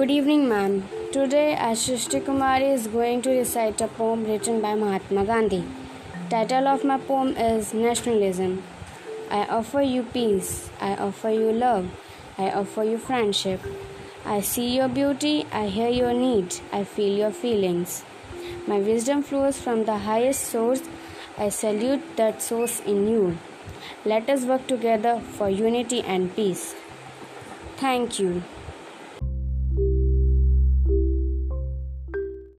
Good evening, ma'am. Today, Ashishti Kumari is going to recite a poem written by Mahatma Gandhi. Title of my poem is Nationalism. I offer you peace. I offer you love. I offer you friendship. I see your beauty. I hear your need. I feel your feelings. My wisdom flows from the highest source. I salute that source in you. Let us work together for unity and peace. Thank you.